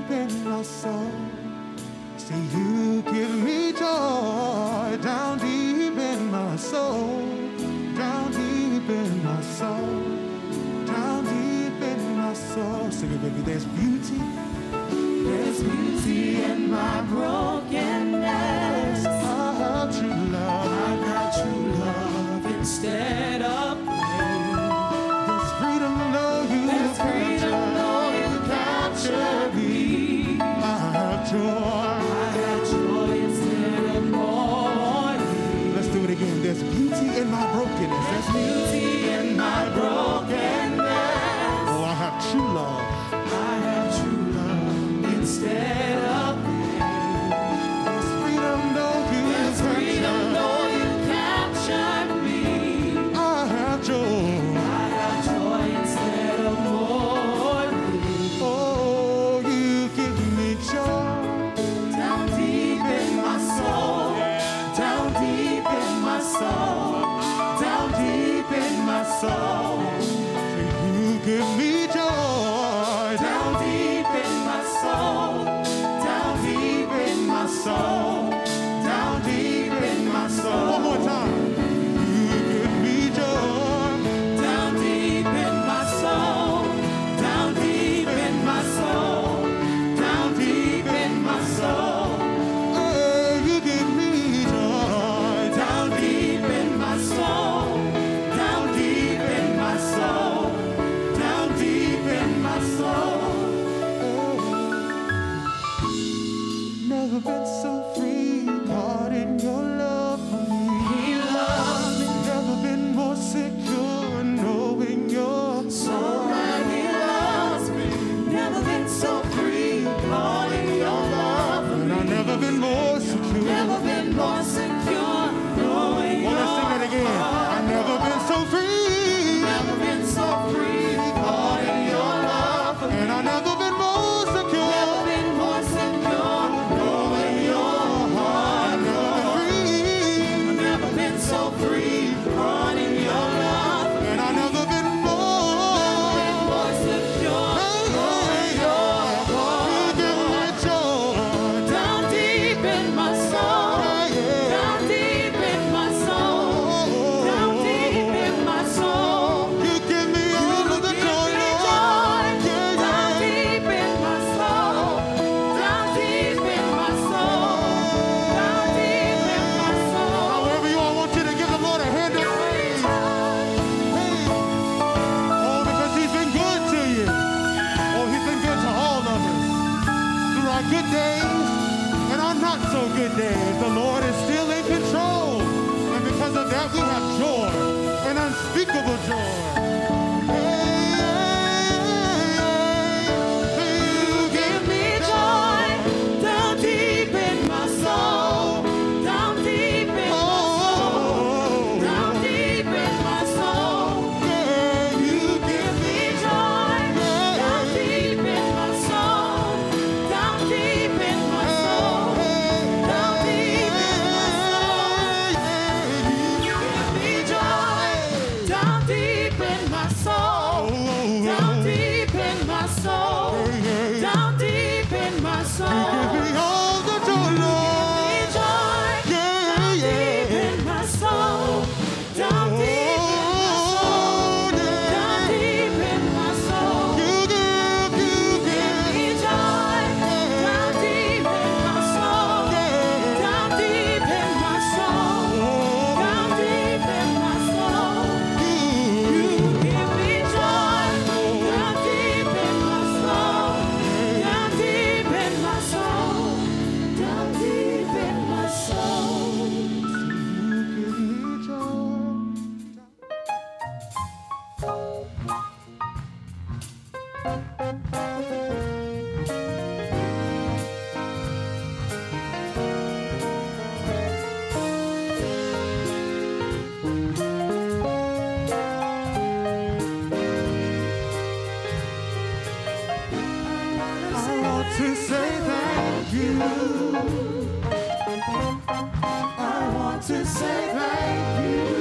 deep in my soul. see You give me joy down deep in my soul, down deep in my soul, down deep in my soul. Sing it. There's beauty, there's beauty in my broken. to say thank you. I want to say thank you.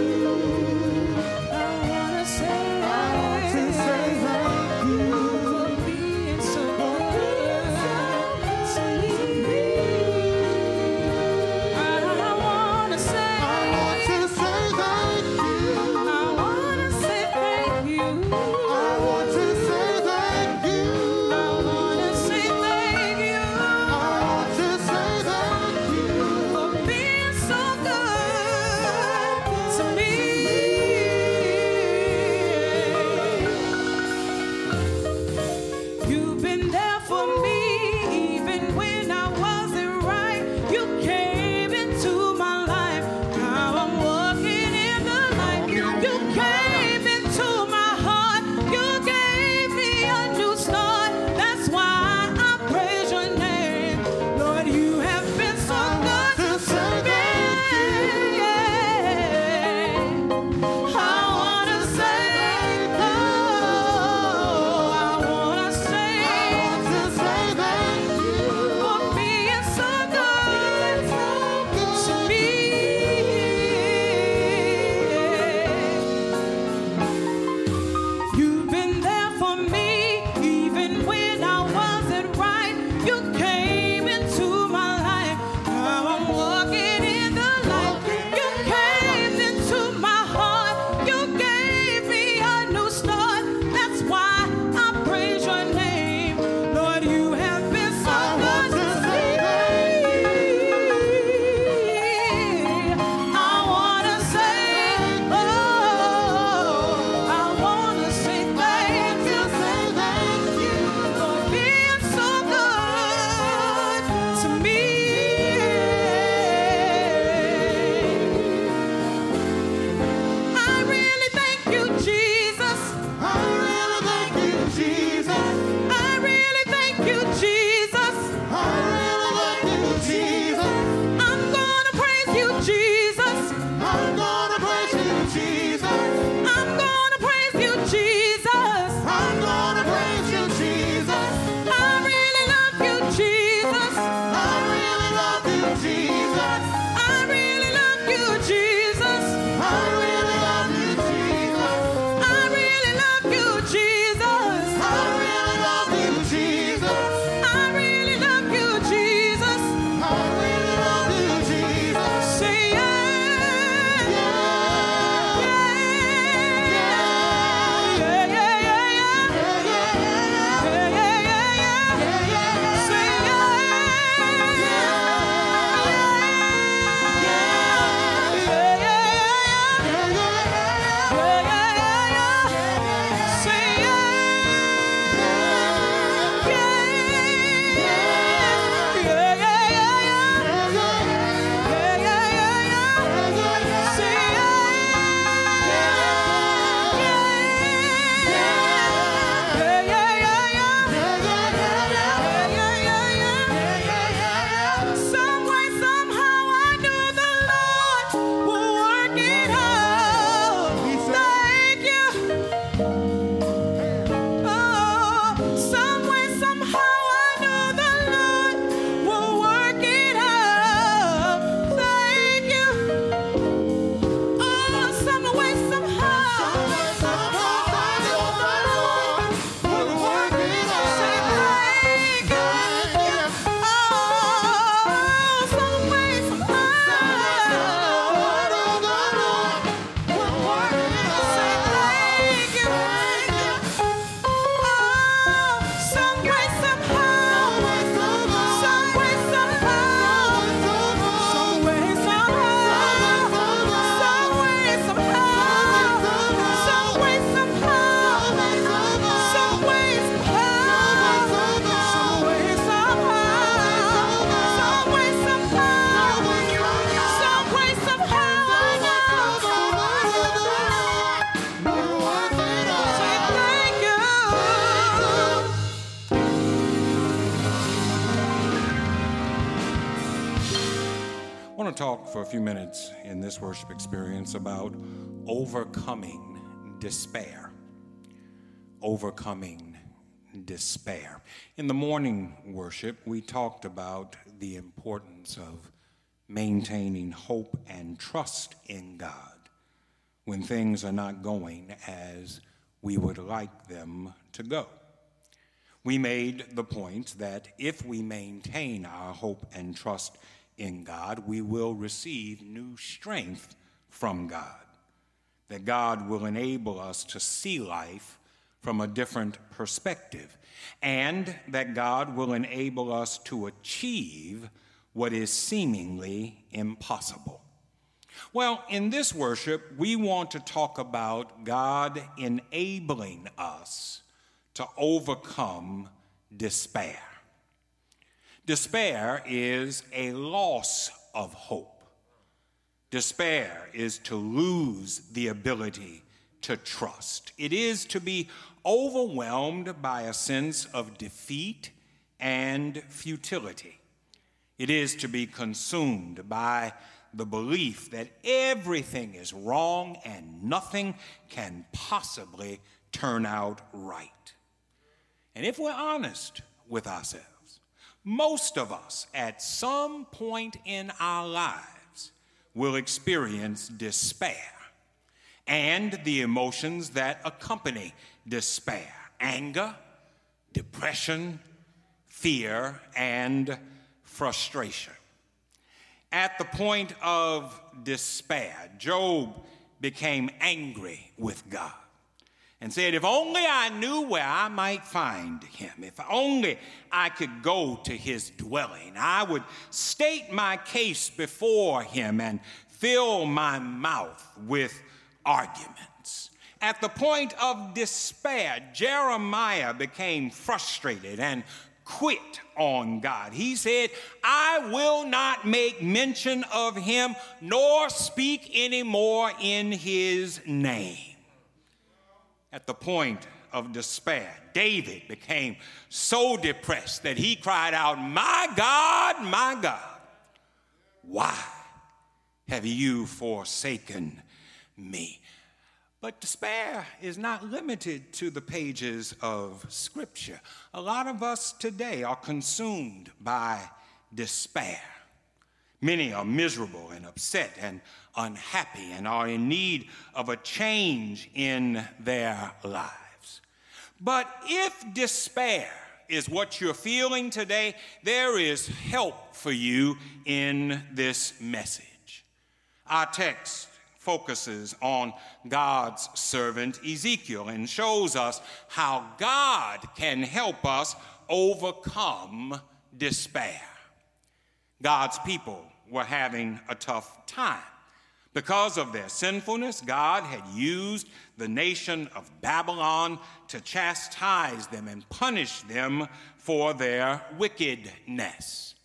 talk for a few minutes in this worship experience about overcoming despair. Overcoming despair. In the morning worship, we talked about the importance of maintaining hope and trust in God when things are not going as we would like them to go. We made the point that if we maintain our hope and trust in God, we will receive new strength from God. That God will enable us to see life from a different perspective, and that God will enable us to achieve what is seemingly impossible. Well, in this worship, we want to talk about God enabling us to overcome despair. Despair is a loss of hope. Despair is to lose the ability to trust. It is to be overwhelmed by a sense of defeat and futility. It is to be consumed by the belief that everything is wrong and nothing can possibly turn out right. And if we're honest with ourselves, most of us at some point in our lives will experience despair and the emotions that accompany despair anger, depression, fear, and frustration. At the point of despair, Job became angry with God and said, If only I knew where I might find him, if only I could go to his dwelling, I would state my case before him and fill my mouth with arguments. At the point of despair, Jeremiah became frustrated and quit on God. He said, I will not make mention of him nor speak anymore in his name at the point of despair. David became so depressed that he cried out, My God, my God, why have you forsaken me? But despair is not limited to the pages of Scripture. A lot of us today are consumed by despair. Many are miserable and upset and unhappy and are in need of a change in their lives. But if despair is what you're feeling today, there is help for you in this message. Our text focuses on God's servant Ezekiel and shows us how God can help us overcome despair. God's people were having a tough time. Because of their sinfulness, God had used the nation of Babylon to chastise them and punish them for their wickedness.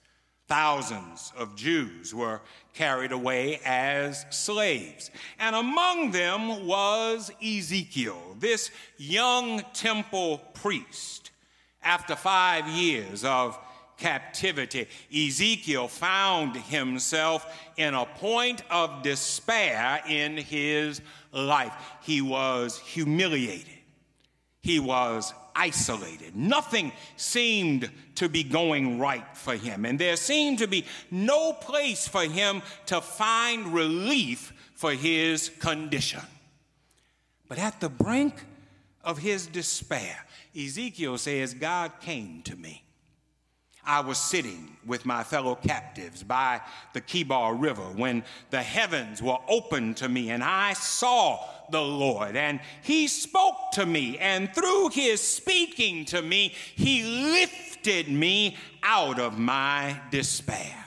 Thousands of Jews were carried away as slaves, and among them was Ezekiel, this young temple priest. After five years of captivity, Ezekiel found himself in a point of despair in his life. He was humiliated, he was isolated. Nothing seemed to be going right for him, and there seemed to be no place for him to find relief for his condition. But at the brink of his despair, Ezekiel says, God came to me. I was sitting with my fellow captives by the Kebar River when the heavens were opened to me and I saw the Lord. And he spoke to me, and through his speaking to me, he lifted me out of my despair.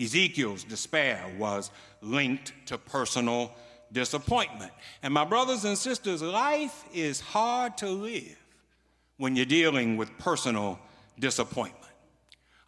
Ezekiel's despair was linked to personal disappointment. And my brothers and sisters, life is hard to live when you're dealing with personal disappointment.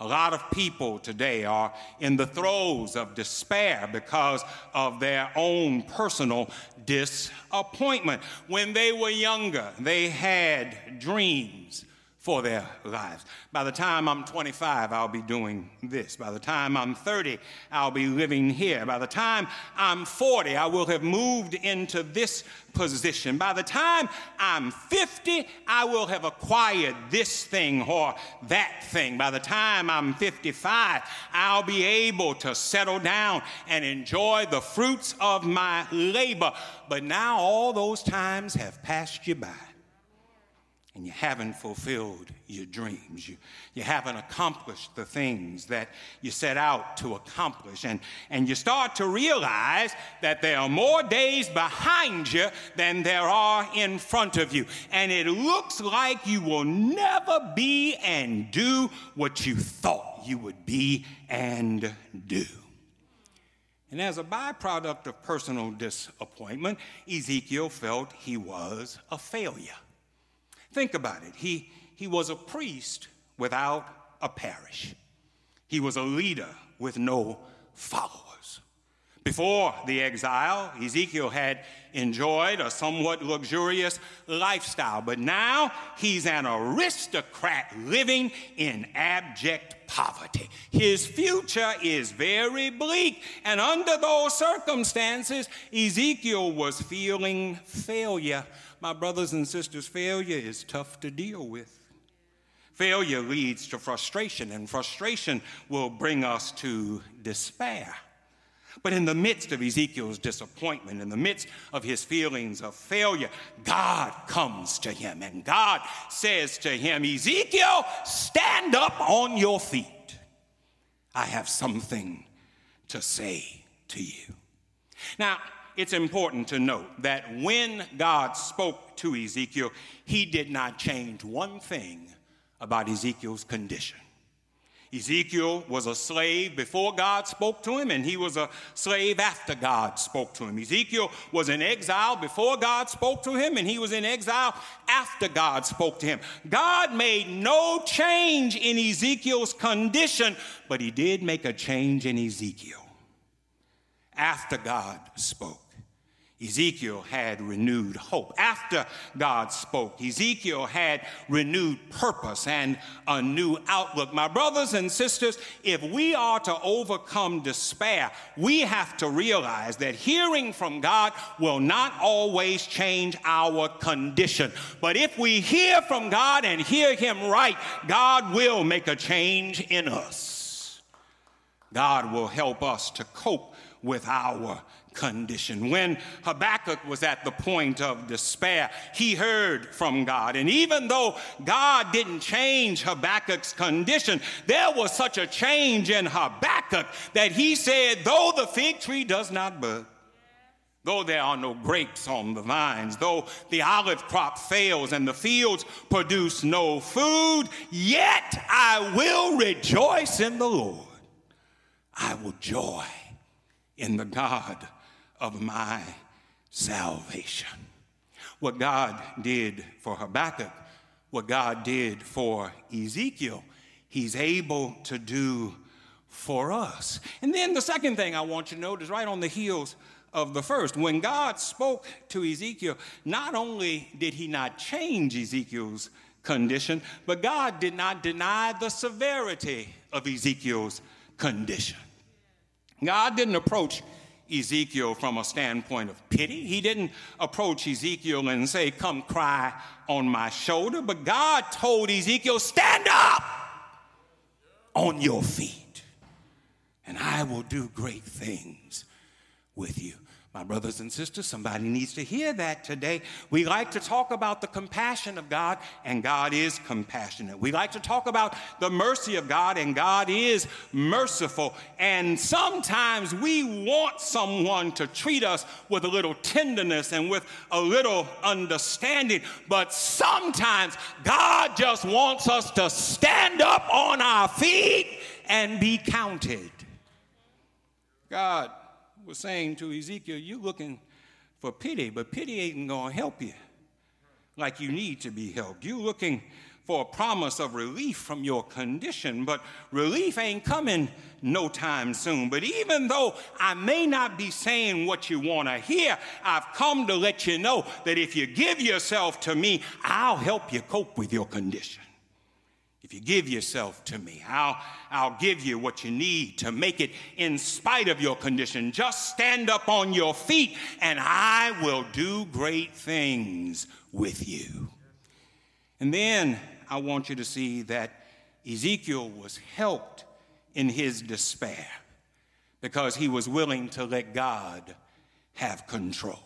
A lot of people today are in the throes of despair because of their own personal disappointment. When they were younger, they had dreams for their lives. By the time I'm 25, I'll be doing this. By the time I'm 30, I'll be living here. By the time I'm 40, I will have moved into this position. By the time I'm 50, I will have acquired this thing or that thing. By the time I'm 55, I'll be able to settle down and enjoy the fruits of my labor. But now all those times have passed you by and you haven't fulfilled your dreams. You, you haven't accomplished the things that you set out to accomplish. And, and you start to realize that there are more days behind you than there are in front of you. And it looks like you will never be and do what you thought you would be and do. And as a byproduct of personal disappointment, Ezekiel felt he was a failure. Think about it. He, he was a priest without a parish, he was a leader with no followers. Before the exile, Ezekiel had enjoyed a somewhat luxurious lifestyle, but now he's an aristocrat living in abject poverty. His future is very bleak, and under those circumstances, Ezekiel was feeling failure my brothers and sisters, failure is tough to deal with. Failure leads to frustration, and frustration will bring us to despair. But in the midst of Ezekiel's disappointment, in the midst of his feelings of failure, God comes to him and God says to him, Ezekiel, stand up on your feet. I have something to say to you. Now, it's important to note that when God spoke to Ezekiel, he did not change one thing about Ezekiel's condition. Ezekiel was a slave before God spoke to him, and he was a slave after God spoke to him. Ezekiel was in exile before God spoke to him, and he was in exile after God spoke to him. God made no change in Ezekiel's condition, but he did make a change in Ezekiel after God spoke. Ezekiel had renewed hope. After God spoke, Ezekiel had renewed purpose and a new outlook. My brothers and sisters, if we are to overcome despair, we have to realize that hearing from God will not always change our condition. But if we hear from God and hear Him right, God will make a change in us. God will help us to cope with our condition. When Habakkuk was at the point of despair, he heard from God. And even though God didn't change Habakkuk's condition, there was such a change in Habakkuk that he said, Though the fig tree does not bud, Though there are no grapes on the vines, though the olive crop fails and the fields produce no food, yet I will rejoice in the Lord. I will joy in the God of my salvation. What God did for Habakkuk, what God did for Ezekiel, He's able to do for us. And then the second thing I want you to note is right on the heels of the first. When God spoke to Ezekiel, not only did He not change Ezekiel's condition, but God did not deny the severity of Ezekiel's condition. God didn't approach Ezekiel from a standpoint of pity. He didn't approach Ezekiel and say, Come cry on my shoulder. But God told Ezekiel, Stand up on your feet, and I will do great things with you. My brothers and sisters, somebody needs to hear that today. We like to talk about the compassion of God, and God is compassionate. We like to talk about the mercy of God, and God is merciful. And sometimes we want someone to treat us with a little tenderness and with a little understanding. But sometimes God just wants us to stand up on our feet and be counted. God was saying to Ezekiel, You're looking for pity, but pity ain't going to help you like you need to be helped. You're looking for a promise of relief from your condition, but relief ain't coming no time soon. But even though I may not be saying what you want to hear, I've come to let you know that if you give yourself to me, I'll help you cope with your condition. You give yourself to me, I'll, I'll give you what you need to make it in spite of your condition. Just stand up on your feet, and I will do great things with you. And then I want you to see that Ezekiel was helped in his despair because he was willing to let God have control.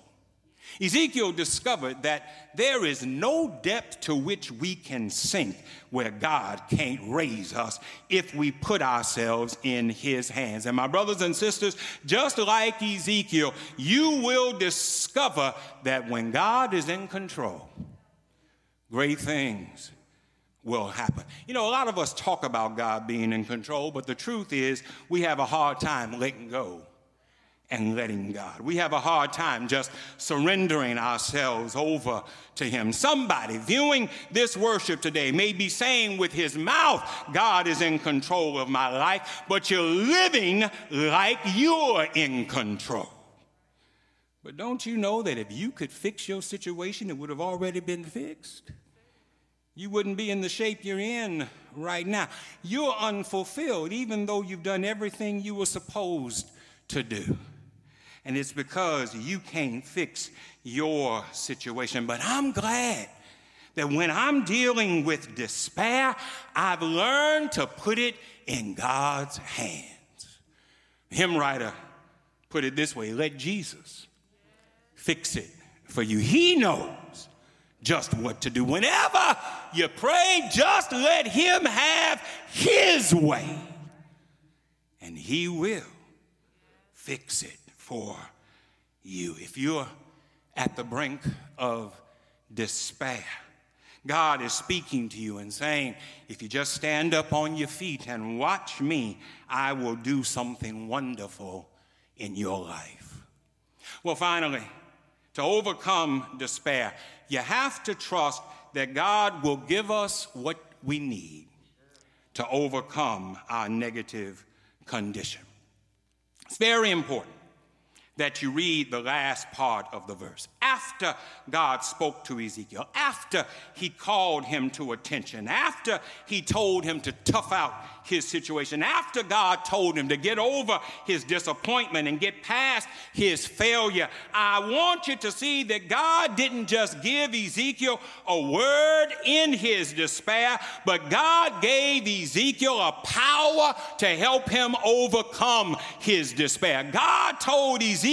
Ezekiel discovered that there is no depth to which we can sink where God can't raise us if we put ourselves in his hands. And my brothers and sisters, just like Ezekiel, you will discover that when God is in control, great things will happen. You know, a lot of us talk about God being in control, but the truth is we have a hard time letting go and letting God. We have a hard time just surrendering ourselves over to Him. Somebody viewing this worship today may be saying with his mouth, God is in control of my life, but you're living like you're in control. But don't you know that if you could fix your situation, it would have already been fixed? You wouldn't be in the shape you're in right now. You're unfulfilled, even though you've done everything you were supposed to do and it's because you can't fix your situation. But I'm glad that when I'm dealing with despair, I've learned to put it in God's hands. Hymn writer put it this way let Jesus fix it for you. He knows just what to do. Whenever you pray, just let Him have His way, and He will fix it for you. If you're at the brink of despair, God is speaking to you and saying, if you just stand up on your feet and watch me, I will do something wonderful in your life. Well, finally, to overcome despair, you have to trust that God will give us what we need to overcome our negative condition. It's very important that you read the last part of the verse. After God spoke to Ezekiel, after he called him to attention, after he told him to tough out his situation, after God told him to get over his disappointment and get past his failure, I want you to see that God didn't just give Ezekiel a word in his despair, but God gave Ezekiel a power to help him overcome his despair. God told Ezekiel,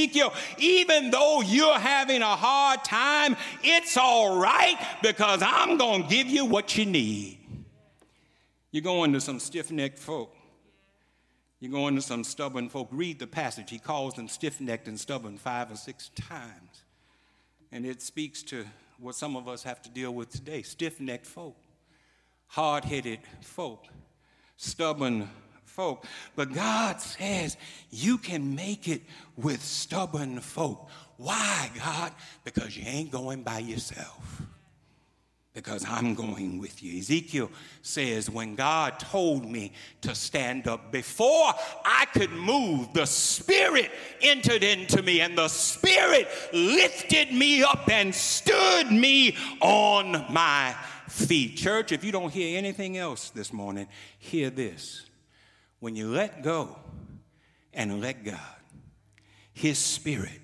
even though you're having a hard time, it's all right because I'm going to give you what you need. You're going to some stiff necked folk. You're going to some stubborn folk. Read the passage. He calls them stiff necked and stubborn five or six times. And it speaks to what some of us have to deal with today stiff necked folk, hard headed folk, stubborn folk. But God says you can make it with stubborn folk. Why, God? Because you ain't going by yourself because I'm going with you. Ezekiel says, When God told me to stand up, before I could move, the Spirit entered into me, and the Spirit lifted me up and stood me on my feet. Church, if you don't hear anything else this morning, hear this. When you let go and let God, His Spirit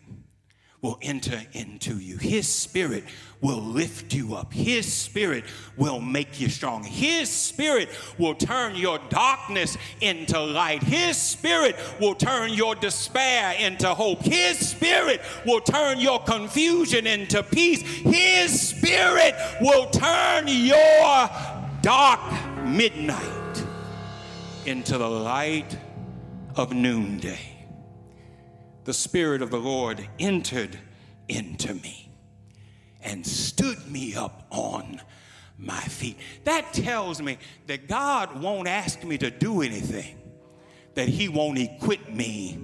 will enter into you. His spirit will lift you up. His spirit will make you strong. His spirit will turn your darkness into light. His spirit will turn your despair into hope. His spirit will turn your confusion into peace. His spirit will turn your dark midnight into the light of noonday the Spirit of the Lord entered into me and stood me up on my feet. That tells me that God won't ask me to do anything that He won't equip me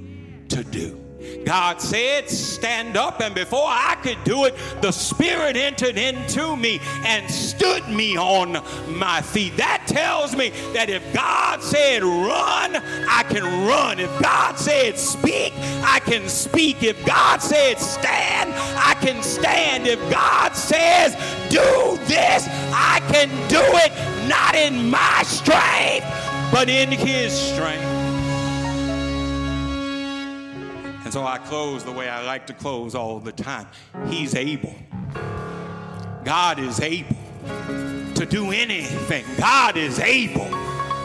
to do. God said, Stand up. And before I could do it, the Spirit entered into me and stood me on my feet. That tells me that if God said run, I can run. If God said speak, I can speak. If God said stand, I can stand. If God says do this, I can do it, not in my strength, but in His strength. And so I close the way I like to close all the time. He's able. God is able to do anything. God is able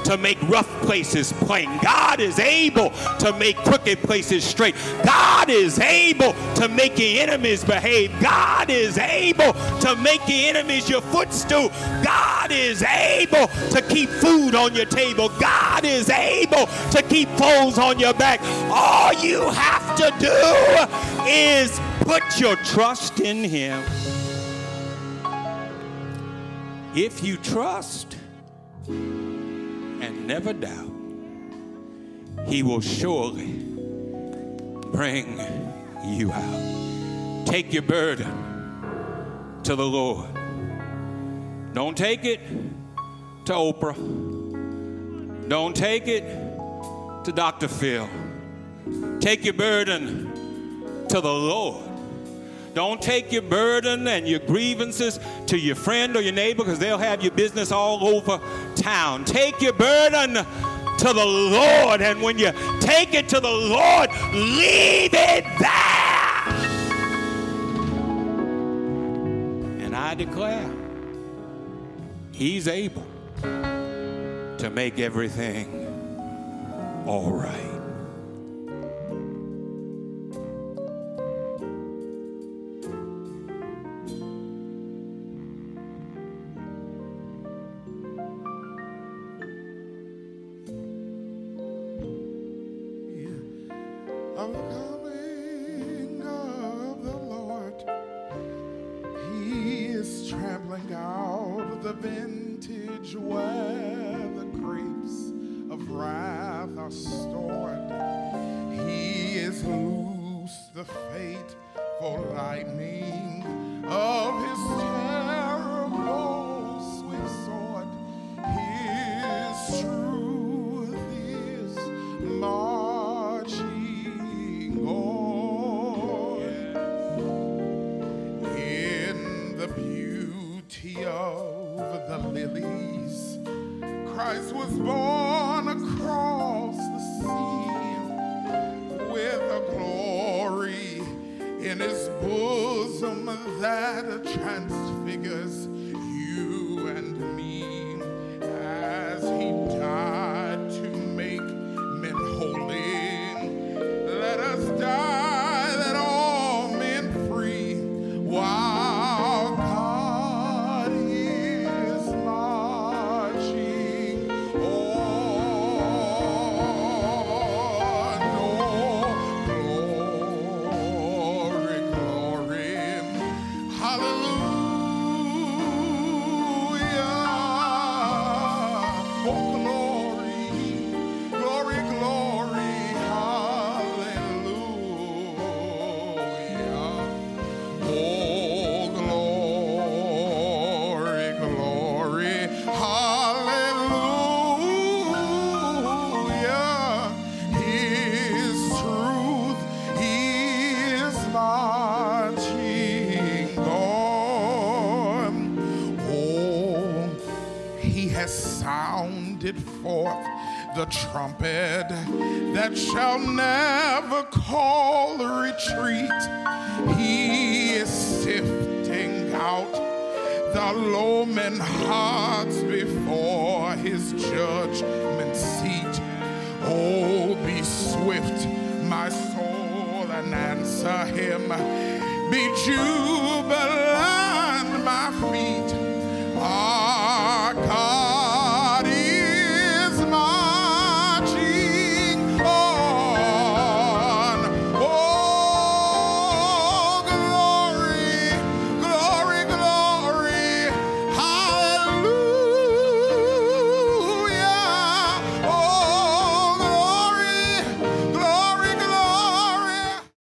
to make rough places plain. God is able to make crooked places straight. God is able to make your enemies behave. God is able to make your enemies your footstool. God is able to keep food on your table. God is able to keep foes on your back. All you have to do is put your trust in Him. If you trust, and never doubt, He will surely bring you out. Take your burden to the Lord. Don't take it to Oprah. Don't take it to Dr. Phil. Take your burden to the Lord. Don't take your burden and your grievances to your friend or your neighbor because they'll have your business all over town. Take your burden to the Lord, and when you take it to the Lord, leave it there. And I declare, He's able to make everything all right. Of the coming of the Lord. He is trampling out the vintage where the grapes of wrath are stored. He is loose the fateful lightning has sounded forth the trumpet that shall never call retreat. He is sifting out the lowman hearts before his judgment seat. Oh, be swift, my soul, and answer him. Be jubilant, my feet.